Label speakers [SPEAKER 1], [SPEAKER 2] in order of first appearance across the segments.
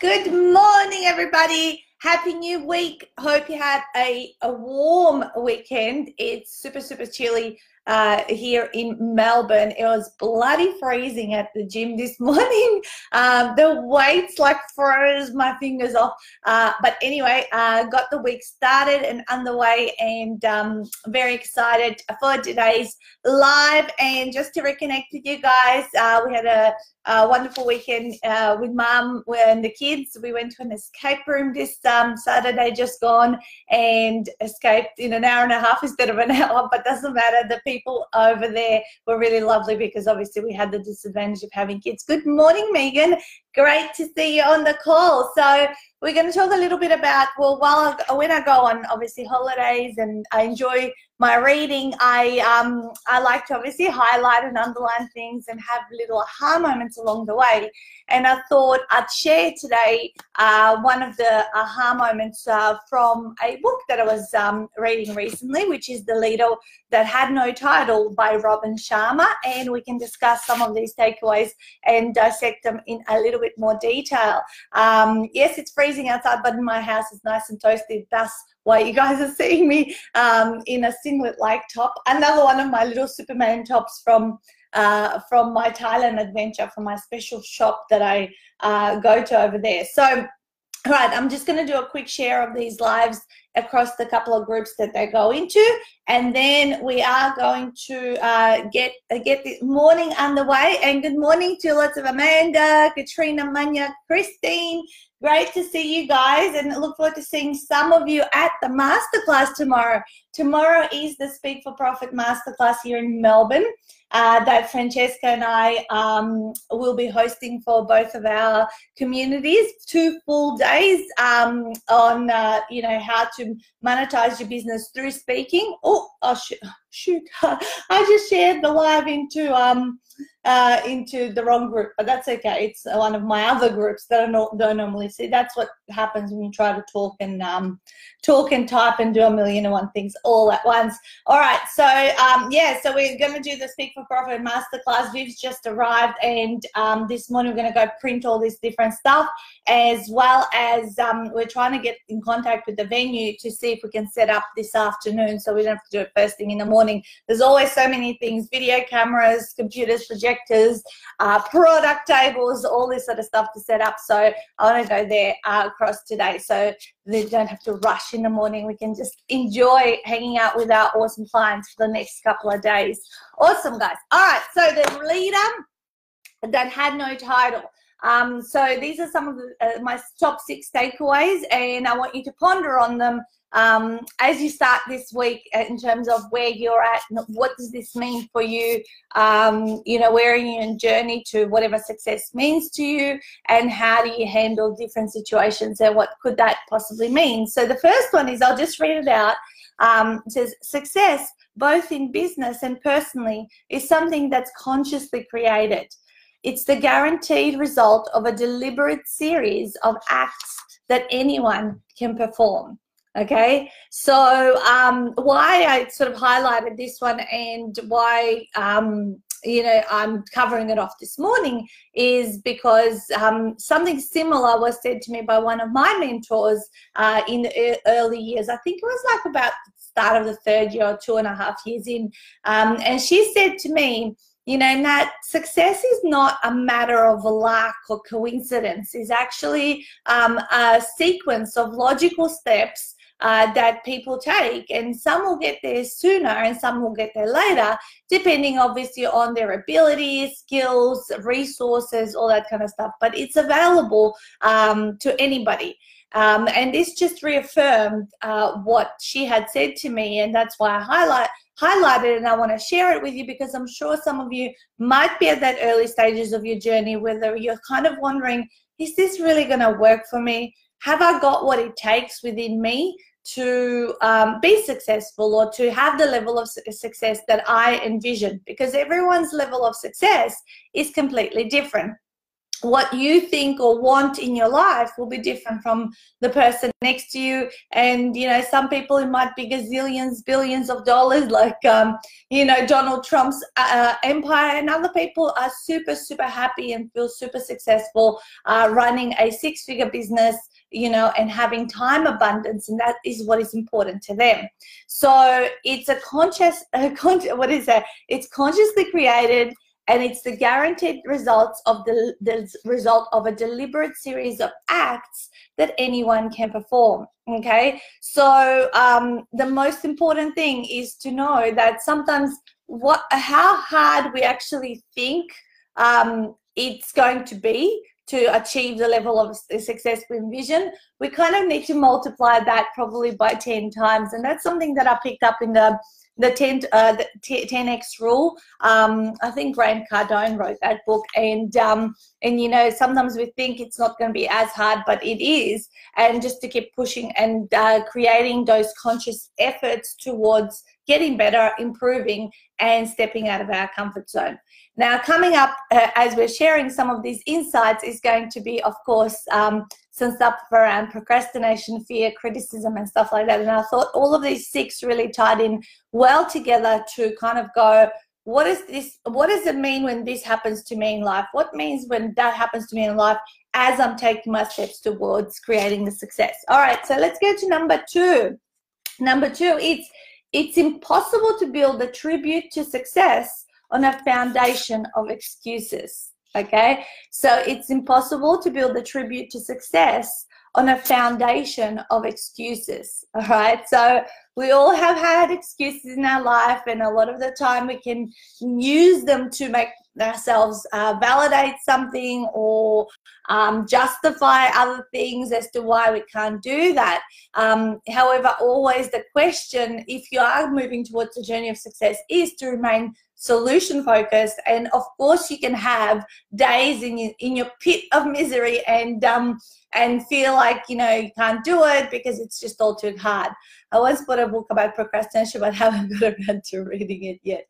[SPEAKER 1] Good morning, everybody. Happy new week. Hope you had a, a warm weekend. It's super, super chilly uh, here in Melbourne. It was bloody freezing at the gym this morning. Um, the weights like froze my fingers off. Uh, but anyway, uh, got the week started and underway and um, very excited for today's live. And just to reconnect with you guys, uh, we had a, a wonderful weekend uh, with mum and the kids. We went to an escape room this um, Saturday just gone and escaped in an hour and a half instead of an hour, but doesn't matter. The people over there were really lovely because obviously we had the disadvantage of having kids. Good morning, Megan. Great to see you on the call. So we're going to talk a little bit about well, while I, when I go on obviously holidays and I enjoy my reading, I um, I like to obviously highlight and underline things and have little aha moments along the way. And I thought I'd share today uh, one of the aha moments uh, from a book that I was um, reading recently, which is The Leader That Had No Title by Robin Sharma. And we can discuss some of these takeaways and dissect them in a little bit more detail. Um, yes, it's freezing outside, but in my house it's nice and toasty. Thus, why you guys are seeing me um, in a singlet-like top. Another one of my little Superman tops from uh, from my Thailand adventure, from my special shop that I uh, go to over there. So, all right, I'm just going to do a quick share of these lives across the couple of groups that they go into, and then we are going to uh, get uh, get the morning underway. And good morning to lots of Amanda, Katrina, Manya, Christine, Great to see you guys and look forward to seeing some of you at the masterclass tomorrow. Tomorrow is the Speak for Profit Masterclass here in Melbourne uh, that Francesca and I um, will be hosting for both of our communities. Two full days um, on, uh, you know, how to monetize your business through speaking. Oh, oh shoot. I just shared the live into um, uh, into the wrong group, but that's okay. It's one of my other groups that I don't, don't normally see. That's what happens when you try to talk and um, talk and type and do a million and one things all at once. All right, so um, yeah, so we're to do the Speak for Profit Masterclass. Viv's just arrived, and um, this morning we're to go print all this different stuff, as well as um, we're trying to get in contact with the venue to see if we can set up this afternoon, so we don't have to do it first thing in the morning. There's always so many things: video cameras, computers, projectors, uh, product tables, all this sort of stuff to set up. So I want to go there uh, across today, so they don't have to rush in the morning. We can just enjoy hanging out with our awesome clients for the next couple of days. Awesome, guys. All right, so the leader that had no title. Um, so these are some of the, uh, my top six takeaways, and I want you to ponder on them um, as you start this week in terms of where you're at. What does this mean for you? Um, you know, where are you in journey to whatever success means to you, and how do you handle different situations, and what could that possibly mean? So the first one is I'll just read it out. Um, it says success both in business and personally is something that's consciously created it's the guaranteed result of a deliberate series of acts that anyone can perform. Okay, so um, why I sort of highlighted this one and why um, you know I'm covering it off this morning is because um, something similar was said to me by one of my mentors uh, in the early years. I think it was like about the start of the third year or two and a half years in, um, and she said to me you know, and that success is not a matter of luck or coincidence. It's actually um, a sequence of logical steps uh, that people take, and some will get there sooner and some will get there later, depending obviously on their abilities, skills, resources, all that kind of stuff. But it's available um, to anybody. Um, and this just reaffirmed uh, what she had said to me, and that's why I highlight highlighted and I want to share it with you because I'm sure some of you might be at that early stages of your journey, whether you're kind of wondering, is this really going to work for me? Have I got what it takes within me to um, be successful or to have the level of success that I envision? Because everyone's level of success is completely different. What you think or want in your life will be different from the person next to you. And you know some people it might be gazillions billions of dollars like um, you know donald trump's uh, empire. And other people are super super happy and feel super successful uh, running a six figure business you know and having time abundance. And that is what is important to them. So it's a conscious a con- what is that? It's consciously created and it's the guaranteed results of the, the result of a deliberate series of acts that anyone can perform okay? So um, the most important thing is to know that sometimes what how hard we actually think um, it's going to be to achieve the level of success we envision, we kind of need to multiply that probably by 10 times. And that's something that I picked up in the the 10 uh, the 10x rule. Um, i think grant cardone wrote that book. And um, and you know sometimes we think it's not going to be as hard but it is. And just to keep pushing and uh, creating those conscious efforts towards getting better improving and stepping out of our comfort zone now coming up uh, as we're sharing some of these insights is going to be of course um, some stuff around procrastination, fear, criticism, and stuff like that. And I thought all of these six really tied in well together to kind of go, what is this? What does it mean when this happens to me in life? What means when that happens to me in life as I'm taking my steps towards creating the success? All right, so let's go to number two. Number two, it's it's impossible to build a tribute to success on a foundation of excuses. Okay, so it's impossible to build a tribute to success on a foundation of excuses. All right, so we all have had excuses in our life, and a lot of the time we can use them to make ourselves uh, validate something or um, justify other things as to why we can't do that. Um, however, always the question, if you are moving towards a journey of success, is to remain solution focused and of course you can have days in your, in your pit of misery and um and feel like you know you can't do it because it's just all too hard. I once bought a book about procrastination but haven't got around to reading it yet.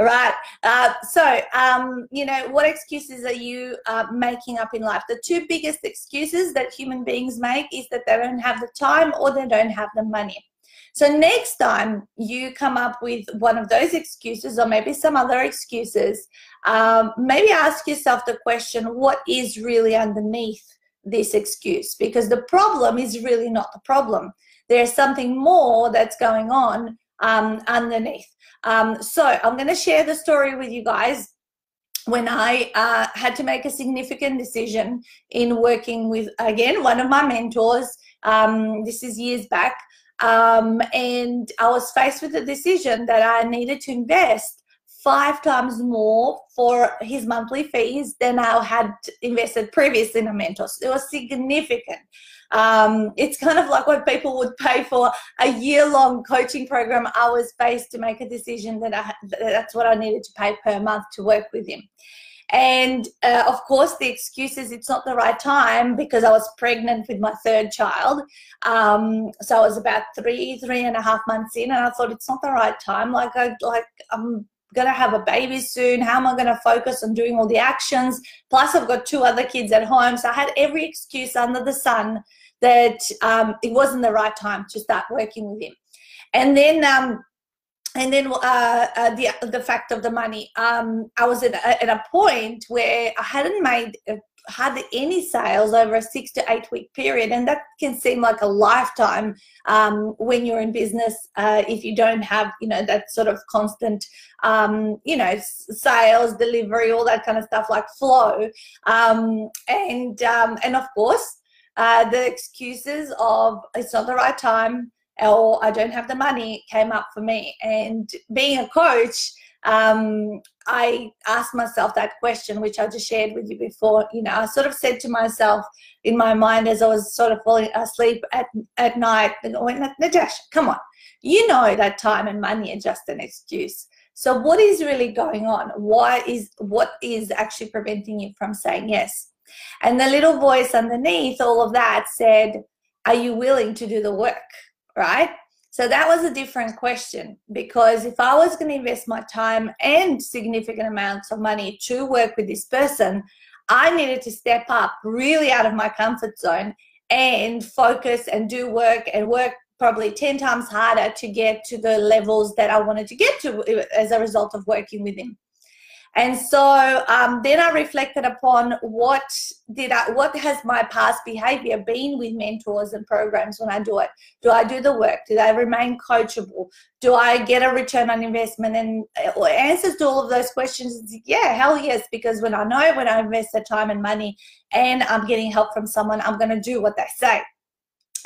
[SPEAKER 1] Right uh, so um you know what excuses are you uh, making up in life? The two biggest excuses that human beings make is that they don't have the time or they don't have the money so next time you come up with one of those excuses or maybe some other excuses, um, maybe ask yourself the question, what is really underneath this excuse? Because the problem is really not the problem. There's something more that's going on um, underneath. Um, so I'm going to share the story with you guys when I uh, had to make a significant decision in working with, again, one of my mentors. Um, this is years back. Um, and I was faced with the decision that I needed to invest five times more for his monthly fees than I had invested previously in a mentor. So it was significant. Um, it's kind of like what people would pay for a year-long coaching program. I was faced to make a decision that I, that's what I needed to pay per month to work with him. And uh, of course, the excuse is it's not the right time because I was pregnant with my third child. Um, so I was about three, three and a half months in, and I thought it's not the right time. Like I like I'm gonna have a baby soon. How am I gonna focus on doing all the actions? Plus, I've got two other kids at home, so I had every excuse under the sun that um, it wasn't the right time to start working with him. And then um, and then uh, uh, the the fact of the money. Um, I was at a, at a point where I hadn't made uh, hardly any sales over a six to eight week period, and that can seem like a lifetime um, when you're in business. Uh, if you don't have you know that sort of constant um, you know sales, delivery, all that kind of stuff like flow, um, and um, and of course uh, the excuses of it's not the right time or I don't have the money came up for me. And being a coach, um, I asked myself that question, which I just shared with you before. You know, I sort of said to myself in my mind as I was sort of falling asleep at, at night, went, Natasha, come on. You know that time and money are just an excuse. So what is really going on? Why is what is actually preventing you from saying yes? And the little voice underneath all of that said, Are you willing to do the work? Right? So that was a different question because if I was going to invest my time and significant amounts of money to work with this person, I needed to step up really out of my comfort zone and focus and do work and work probably 10 times harder to get to the levels that I wanted to get to uh, as a result of working with him. And so um, then I reflected upon what did I, what has my past behavior been with mentors and programs when I do it? Do I do the work? Do I remain coachable? Do I get a return on investment? And uh, answers to all of those questions, yeah, hell yes, because when I know when I invest the time and money and I'm getting help from someone, I'm going to do what they say.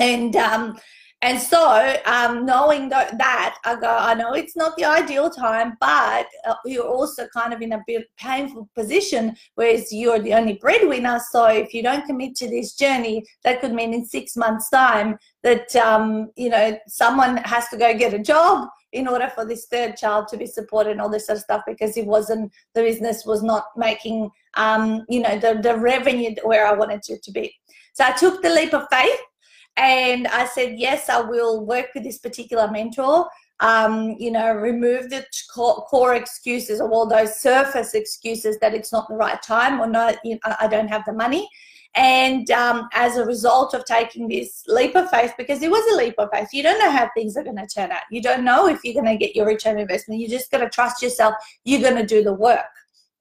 [SPEAKER 1] And um, and so, um, knowing that, I go, I know it's not the ideal time, but uh, you're also kind of in a bit painful position, whereas you're the only breadwinner. So, if you don't commit to this journey, that could mean in six months' time that um, you know someone has to go get a job in order for this third child to be supported and all this sort of stuff because it wasn't the business was not making um, you know the, the revenue where I wanted it to be. So I took the leap of faith and I said, yes, I will work with this particular mentor. Um, you know, remove the core excuses or all those surface excuses that it's not the right time or not, you know, I don't have the money. And um, as a result of taking this leap of faith, because it was a leap of faith, you don't know how things are going to turn out. You don't know if you're going to get your return investment. You just got to trust yourself. You're going to do the work,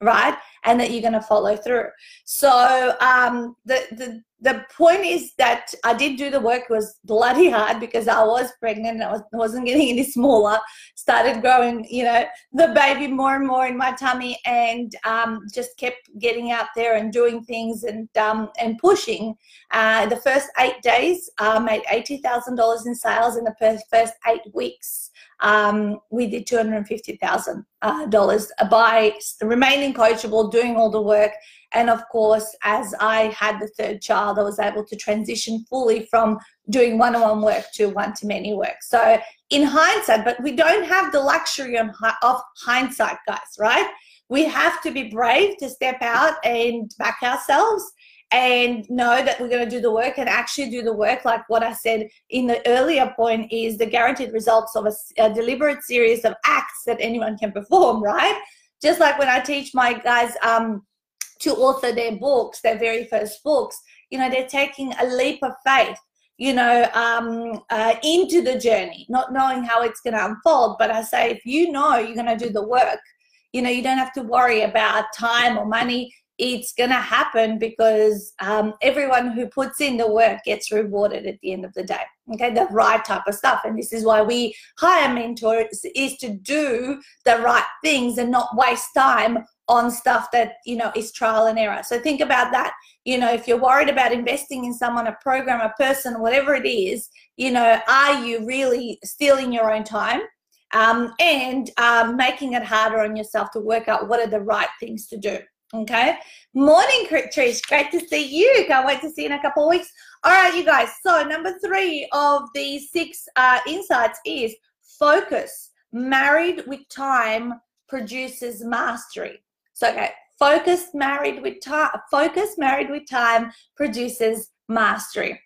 [SPEAKER 1] right? And that you're going to follow through. So um, the the the point is that I did do the work. Was bloody hard because I was pregnant. And I was, wasn't getting any smaller. Started growing, you know, the baby more and more in my tummy, and um, just kept getting out there and doing things and um, and pushing. Uh, the first eight days, I made eighty thousand dollars in sales in the first, first eight weeks. Um, we did two hundred fifty thousand uh, dollars by remaining coachable, doing all the work and of course, as I had the third child, I was able to transition fully from doing one on one work to one to many work. So, in hindsight, but we don't have the luxury of hindsight, guys, right? We have to be brave to step out and back ourselves and know that we're going to do the work and actually do the work like what i said in the earlier point is the guaranteed results of a, a, deliberate series of acts that anyone can perform right just like when i teach my guys um, to author their books, their very first books, you know, they're taking a leap of faith, you know, um, uh, into the journey, not knowing how it's going to unfold. But I say, if you know you're going to do the work, you know, you don't have to worry about time or money. It's going to happen because um, everyone who puts in the work gets rewarded at the end of the day. Okay, the right type of stuff. And this is why we hire mentors is to do the right things and not waste time on stuff that you know is trial and error. So think about that. You know if you're worried about investing in someone a program a person whatever it is you know are you really stealing your own time um, and um, making it harder on yourself to work out what are the right things to do okay? Morning trish. Great to see you. Can't wait to see you in a couple of weeks. All right you guys. So number three of the six uh, insights is focus. Married with time produces mastery so okay, focus married with time. Focus married with time produces mastery.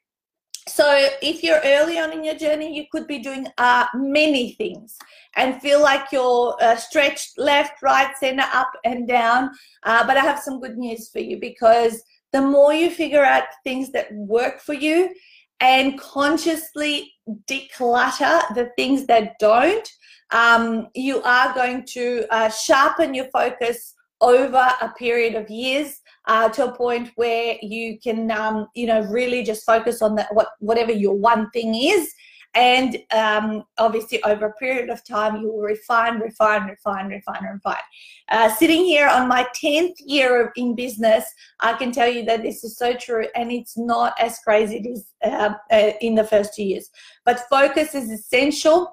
[SPEAKER 1] So if you're early on in your journey, you could be doing uh, many things and feel like you're uh, stretched left, right, center, up, and down. Uh, but I have some good news for you because the more you figure out things that work for you and consciously declutter the things that don't, um, you are going to uh, sharpen your focus over a period of years uh, to a point where you can, um, you know, really just focus on that, what whatever your one thing is. And um, obviously, over a period of time, you will refine, refine, refine, refine, refine. Uh, sitting here on my 10th year in business, I can tell you that this is so true, and it's not as crazy as uh, uh, in the first two years. But focus is essential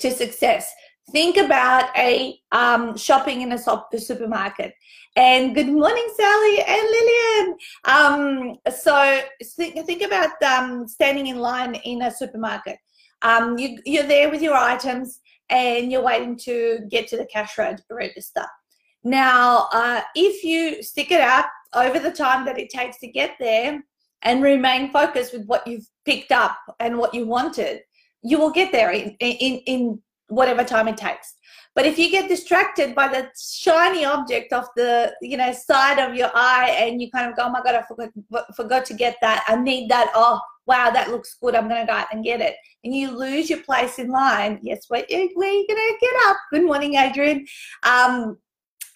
[SPEAKER 1] to success think about a um, shopping in a supermarket. And good morning, Sally and Lillian. Um, so think, think about um, standing in line in a supermarket. Um, you, you're there with your items and you're waiting to get to the cash register. Now, uh, if you stick it out over the time that it takes to get there and remain focused with what you've picked up and what you wanted, you will get there in, in, in whatever time it takes. But if you get distracted by the shiny object of the, you know, side of your eye and you kind of go, oh my God, I forgot, forgot to get that. I need that. Oh, wow, that looks good. I'm to go out and get it. And you lose your place in line. Yes, where, where are you to get up? Good morning, Adrian. Um,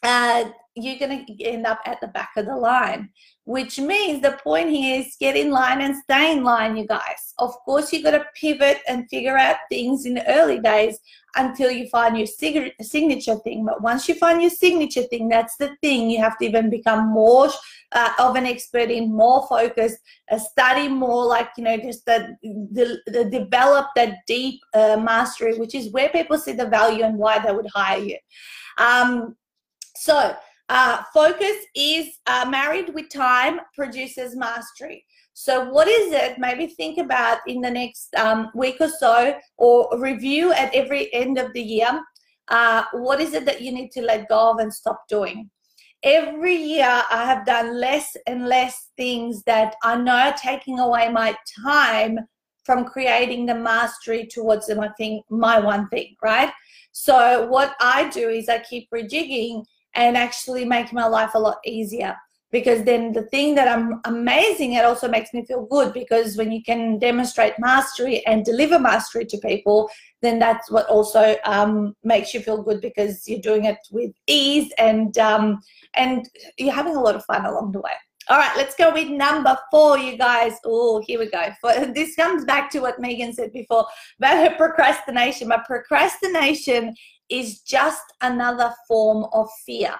[SPEAKER 1] uh, you're going to end up at the back of the line which means the point here is get in line and stay in line, you guys. Of course, you got to pivot and figure out things in the early days until you find your signature thing. But once you find your signature thing, that's the thing. You have to even become more uh, of an expert in, more focused, uh, study more, like, you know, just the, the, the develop that deep uh, mastery, which is where people see the value and why they would hire you. Um, so, uh, focus is uh, married with time produces mastery. So, what is it? Maybe think about in the next um, week or so, or review at every end of the year. Uh, what is it that you need to let go of and stop doing? Every year, I have done less and less things that I know are taking away my time from creating the mastery towards my thing, my one thing, right? So, what I do is I keep rejigging and actually make my life a lot easier. Because then the thing that I'm amazing it also makes me feel good because when you can demonstrate mastery and deliver mastery to people then that's what also um, makes you feel good because you're doing it with ease and um, and you're having a lot of fun along the way. All right let's go with number four you guys. Oh here we go. For, this comes back to what megan said before about her procrastination. But procrastination is just another form of fear.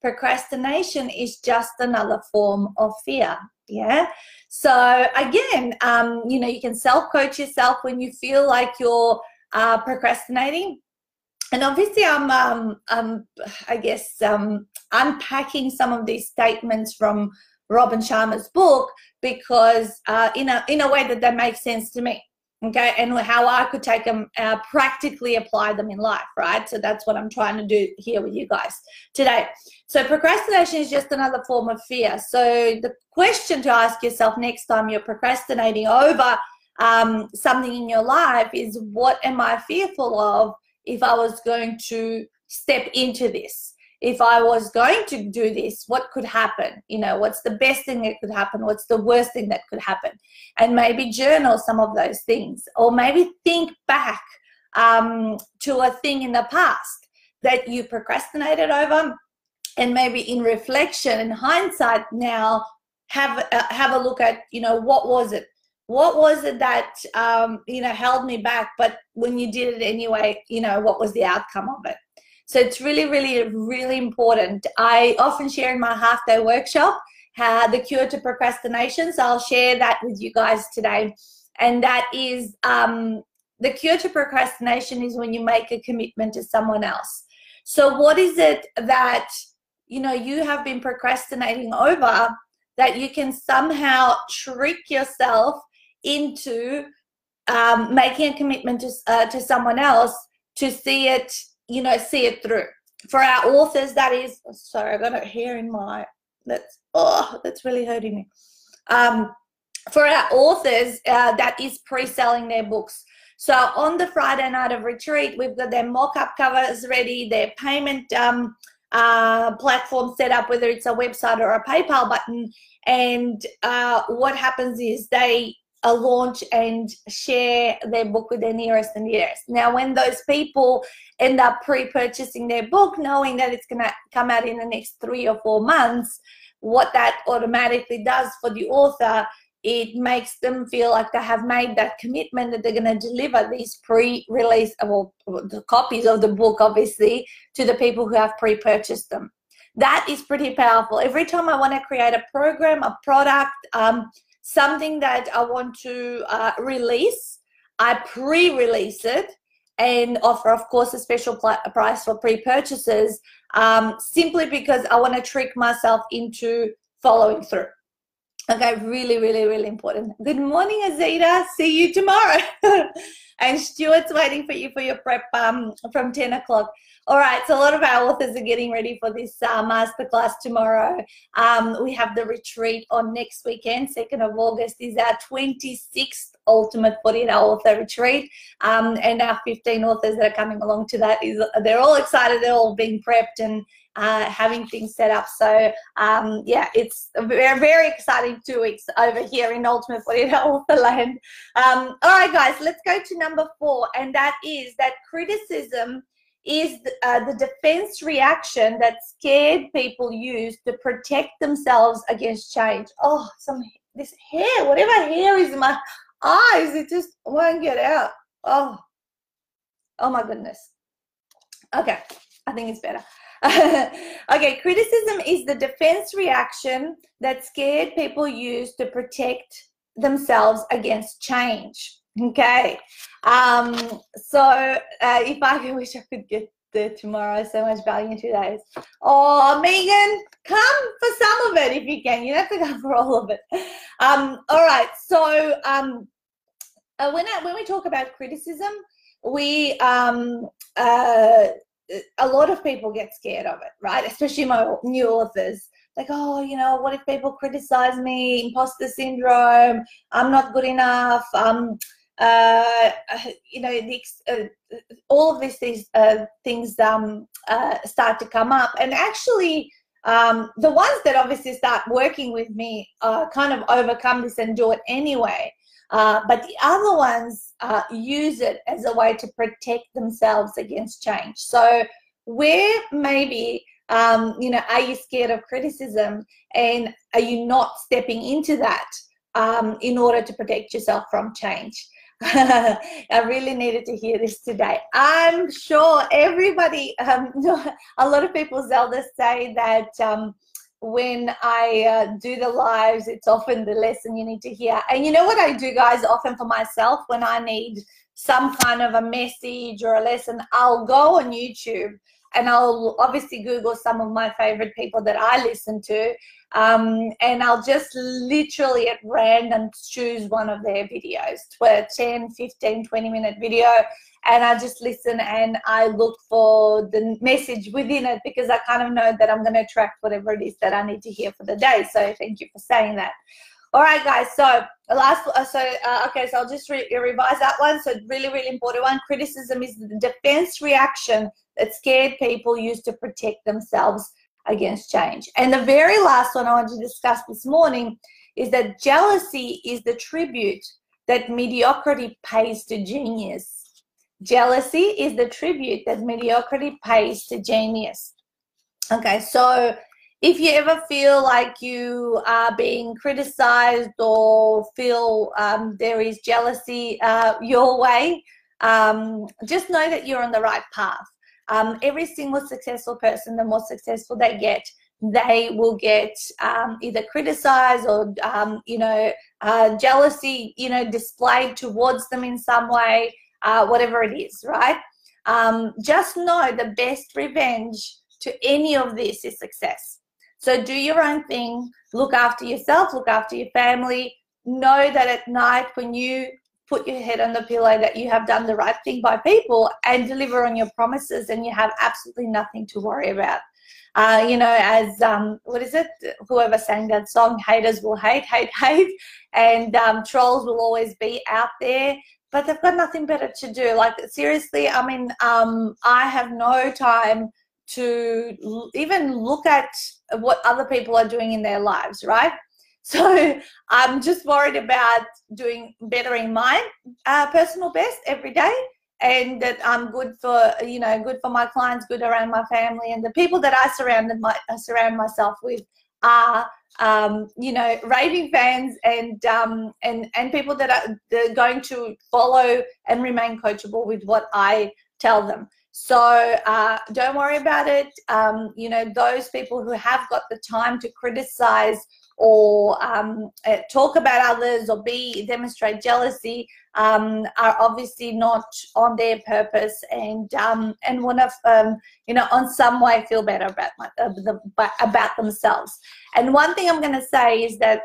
[SPEAKER 1] Procrastination is just another form of fear. Yeah. So again, um, you know, you can self-coach yourself when you feel like you're uh, procrastinating. And obviously, I'm, um, um, I guess, um, unpacking some of these statements from Robin Sharma's book because, uh, in a in a way that that makes sense to me okay and how i could take them uh, practically apply them in life right? So that's what i'm trying to do here with you guys today. So procrastination is just another form of fear. So the question to ask yourself next time you're procrastinating over um, something in your life is what am i fearful of if i was going to step into this if I was going to do this, what could happen? You know, what's the best thing that could happen? What's the worst thing that could happen? And maybe journal some of those things, or maybe think back um, to a thing in the past that you procrastinated over, and maybe in reflection and hindsight now have uh, have a look at you know what was it what was it that um, you know held me back but when you did it anyway you know what was the outcome of it so it's really, really, really important. I often share in my half day workshop the cure to procrastination. So I'll share that with you guys today. And that is um, the cure to procrastination is when you make a commitment to someone else. So what is it that you know you have been procrastinating over that you can somehow trick yourself into um, making a commitment to, uh, to someone else to see it you know, see it through. For our authors, that is, sorry, I got a here in my, that's, oh, that's really hurting me. Um, for our authors, uh, that is pre-selling their books. So on the Friday night of retreat, we've got their mock-up covers ready, their payment um, uh, platform set up, whether it's a website or a PayPal button. And uh, what happens is they a launch and share their book with their nearest and dearest. Now, when those people end up pre-purchasing their book, knowing that it's going to come out in the next three or four months, what that automatically does for the author, it makes them feel like they have made that commitment that they're going to deliver these pre-release, well, the copies of the book, obviously, to the people who have pre-purchased them. That is pretty powerful. Every time I want to create a program, a product, um, something that I want to uh, release, I pre-release it and offer, of course, a special price for pre-purchases um, simply because I want to trick myself into following through. Okay, really, really, really important. Good morning, Azita. See you tomorrow. and Stuart's waiting for you for your prep um, from 10 o'clock. All right, so a lot of our authors are getting ready for this uh, masterclass tomorrow. Um, we have the retreat on next weekend, 2nd of August is our 26th Ultimate 48 Hour Author Retreat. Um, and our 15 authors that are coming along to that, is they're all excited, they're all being prepped and uh, having things set up. So um, yeah, it's a very, exciting two weeks over here in Ultimate 48 Hour Author Land. Um, all right, guys, let's go to number four, and that is that criticism is the, uh, the defense reaction that scared people use to protect themselves against change. Oh, some this hair, whatever hair is in my eyes, it just won't get out. Oh, oh my goodness. Okay, I think it's better. okay, criticism is the defense reaction that scared people use to protect themselves against change. Okay. Um, so uh, if I wish I could get there tomorrow, so much value in two days. Oh, Megan, come for some of it if you can. You don't have to come for all of it. Um, all right. So um, uh, when I, when we talk about criticism, we um, uh, a lot of people get scared of it, right? Especially my new authors like, oh, you know, what if people criticize me? Imposter syndrome. I'm not good enough. Um, uh, you know, the, uh, all of these things, uh, things um, uh, start to come up. And actually, um, the ones that obviously start working with me uh, kind of overcome this and do it anyway. Uh, but the other ones use it as a way to protect themselves against change. So, where maybe um, you know, are you scared of criticism, and are you not stepping into that um, in order to protect yourself from change? I really needed to hear this today. I'm sure everybody, um, a lot of people, Zelda, say that um, when I uh, do the lives, it's often the lesson you need to hear. And you know what I do, guys, often for myself when I need some kind of a message or a lesson, I'll go on YouTube and I'll obviously Google some of my favorite people that I listen to, um, and I'll just literally at random choose one of their videos, 10, 15, 20 minute video, and I just listen and I look for the message within it because I kind of know that I'm going to attract whatever it is that I need to hear for the day. So thank you for saying that. All right, guys. So last, uh, so uh, okay. So I'll just re revise that one. So really, really important one. Criticism is the defense reaction that scared people use to protect themselves against change. And the very last one I want to discuss this morning is that jealousy is the tribute that mediocrity pays to genius. Jealousy is the tribute that mediocrity pays to genius. Okay, so if you ever feel like you are being criticized or feel um, there is jealousy uh, your way, um, just know that you're on the right path. Um, every single successful person, the more successful they get, they will get um, either criticized or um, you know uh, jealousy you know displayed towards them in some way uh, whatever it is right? Um, just know the best revenge to any of this is success. So do your own thing look after yourself look after your family know that at night when you put your head on the pillow that you have done the right thing by people and deliver on your promises and you have absolutely nothing to worry about. Uh, you know, as um, what is it? Whoever sang that song, haters will hate, hate, hate, and um, trolls will always be out there, but they've got nothing better to do. Like seriously, I mean, um, I have no time to even look at what other people are doing in their lives, right? So I'm just worried about doing bettering my uh, personal best every day and that I'm good for you know good for my clients, good around my family, and the people that I surrounded my I surround myself with are um, you know raving fans and um, and and people that are going to follow and remain coachable with what I tell them. So uh, don't worry about it. Um, you know those people who have got the time to criticize or um, uh, talk about others or be demonstrate jealousy um, are obviously not on their purpose and um, and want to um, you know on some way feel better about my, uh, the, about themselves. And one thing I'm going to say is that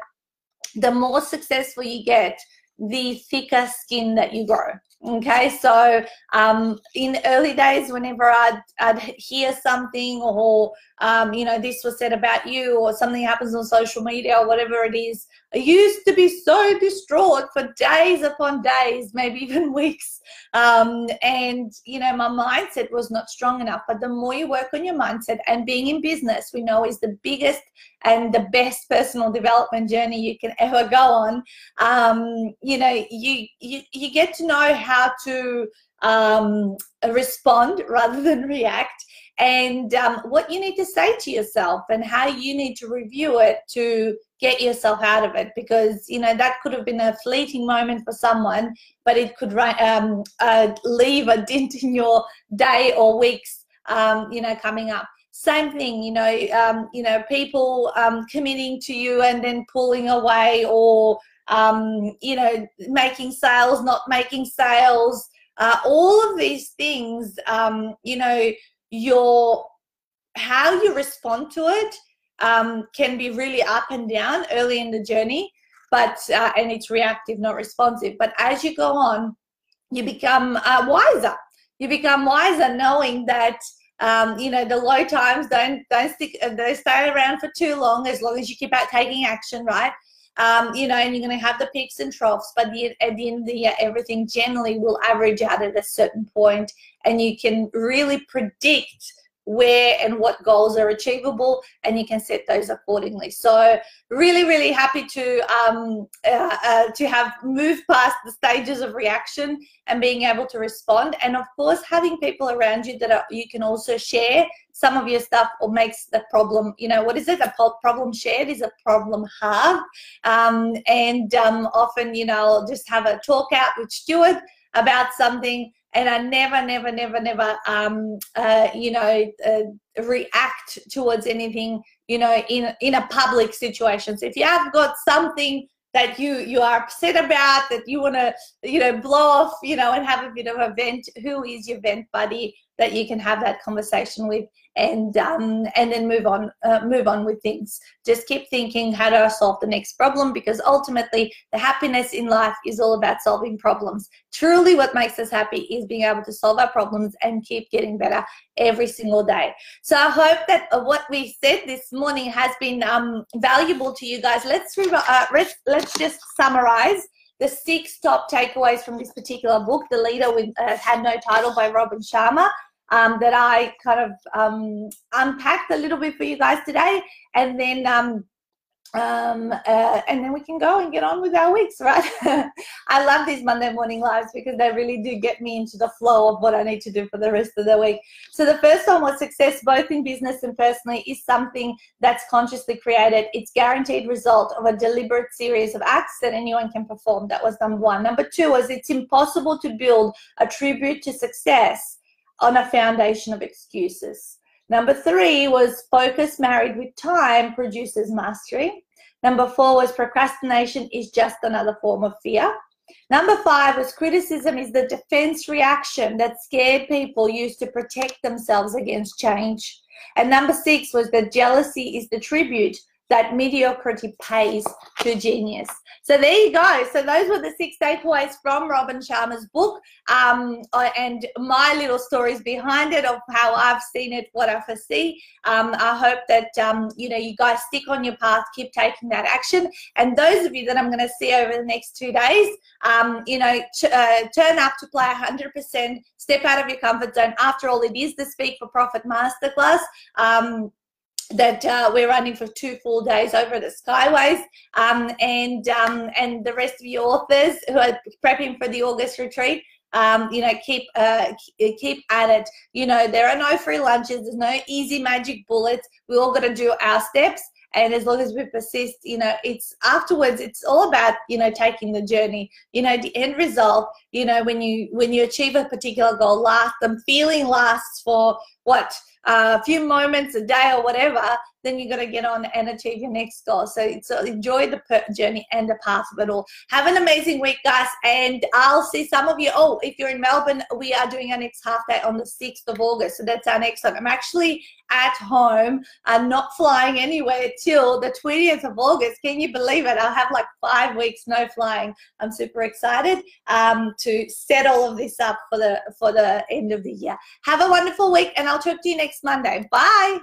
[SPEAKER 1] the more successful you get, the thicker skin that you grow. Okay, so um, in early days, whenever I'd, I'd hear something or, um, you know, this was said about you or something happens on social media or whatever it is, I used to be so distraught for days upon days, maybe even weeks. Um, and, you know, my mindset was not strong enough. But the more you work on your mindset and being in business, we know is the biggest and the best personal development journey you can ever go on. Um, you know, you, you, you get to know how to um, respond rather than react. And um, what you need to say to yourself and how you need to review it to get yourself out of it. Because you know that could have been a fleeting moment for someone but it could um, uh, leave a dent in your day or weeks um, you know coming up. Same thing you know um, you know people um, committing to you and then pulling away or um, you know making sales not making sales uh, all of these things um, you know your how you respond to it um, can be really up and down early in the journey, but uh, and it's reactive, not responsive. But as you go on, you become uh, wiser. You become wiser, knowing that um, you know the low times don't don't stick uh, they stay around for too long. As long as you keep out taking action, right? Um, you know, and you're going to have the peaks and troughs, but the, at the end of the year, everything generally will average out at a certain point, and you can really predict where and what goals are achievable and you can set those accordingly. So really really happy to um, uh, uh, to have moved past the stages of reaction and being able to respond and of course having people around you that are, you can also share some of your stuff or makes the problem you know what is it a problem shared is a problem halved um, and um, often you know I'll just have a talk out with Stuart about something and I never, never, never, never, um, uh, you know, uh, react towards anything, you know, in in a public situation. So if you have got something that you you are upset about, that you want to, you know, blow off, you know, and have a bit of a vent, who is your vent buddy that you can have that conversation with? And um, and then move on uh, move on with things. Just keep thinking how do i solve the next problem because ultimately the happiness in life is all about solving problems. Truly what makes us happy is being able to solve our problems and keep getting better every single day. So i hope that uh, what we said this morning has been um, valuable to you guys. Let's uh, let's, let's just summarize the six top takeaways from this particular book, The Leader with uh, Had No Title by Robin Sharma um, that I kind of um, unpacked a little bit for you guys today, and then um, um, uh, and then we can go and get on with our weeks, right? I love these Monday morning lives because they really do get me into the flow of what I need to do for the rest of the week. So the first one was success, both in business and personally, is something that's consciously created. It's guaranteed result of a deliberate series of acts that anyone can perform. That was number one. Number two was it's impossible to build a tribute to success on a foundation of excuses. Number three was focus married with time produces mastery. Number four was procrastination is just another form of fear. Number five was criticism is the defense reaction that scared people use to protect themselves against change. And number six was that jealousy is the tribute that mediocrity pays to genius. So there you go. So those were the six takeaways from Robin Sharma's book um, uh, and my little stories behind it of how I've seen it, what I foresee. Um, I hope that, um, you know, you guys stick on your path, keep taking that action. And those of you that I'm going to see over the next two days, um, you know, uh, turn up to play 100%, step out of your comfort zone. After all, it is the Speak for Profit Masterclass. Um, that uh, we're running for two full days over at the Skyways, um, and um, and the rest of you authors who are prepping for the August retreat. Um, you know, keep uh, keep at it. You know, there are no free lunches. There's no easy magic bullets. We all got to do our steps, and as long as we persist, you know, it's afterwards. It's all about you know taking the journey. You know, the end result. You know, when you when you achieve a particular goal, last them feeling lasts for what a few moments a day or whatever, then you're going to get on and achieve your next goal. So, so enjoy the journey and the path of it all. Have an amazing week, guys, and I'll see some of you. Oh, if you're in Melbourne, we are doing our next half day on the 6th of August. So that's our next one. I'm actually at home. I'm not flying anywhere till the 20th of August. Can you believe it? I'll have like five weeks no flying. I'm super excited um, to set all of this up for the for the end of the year. Have a wonderful week, and I'll talk to you next Monday. Bye.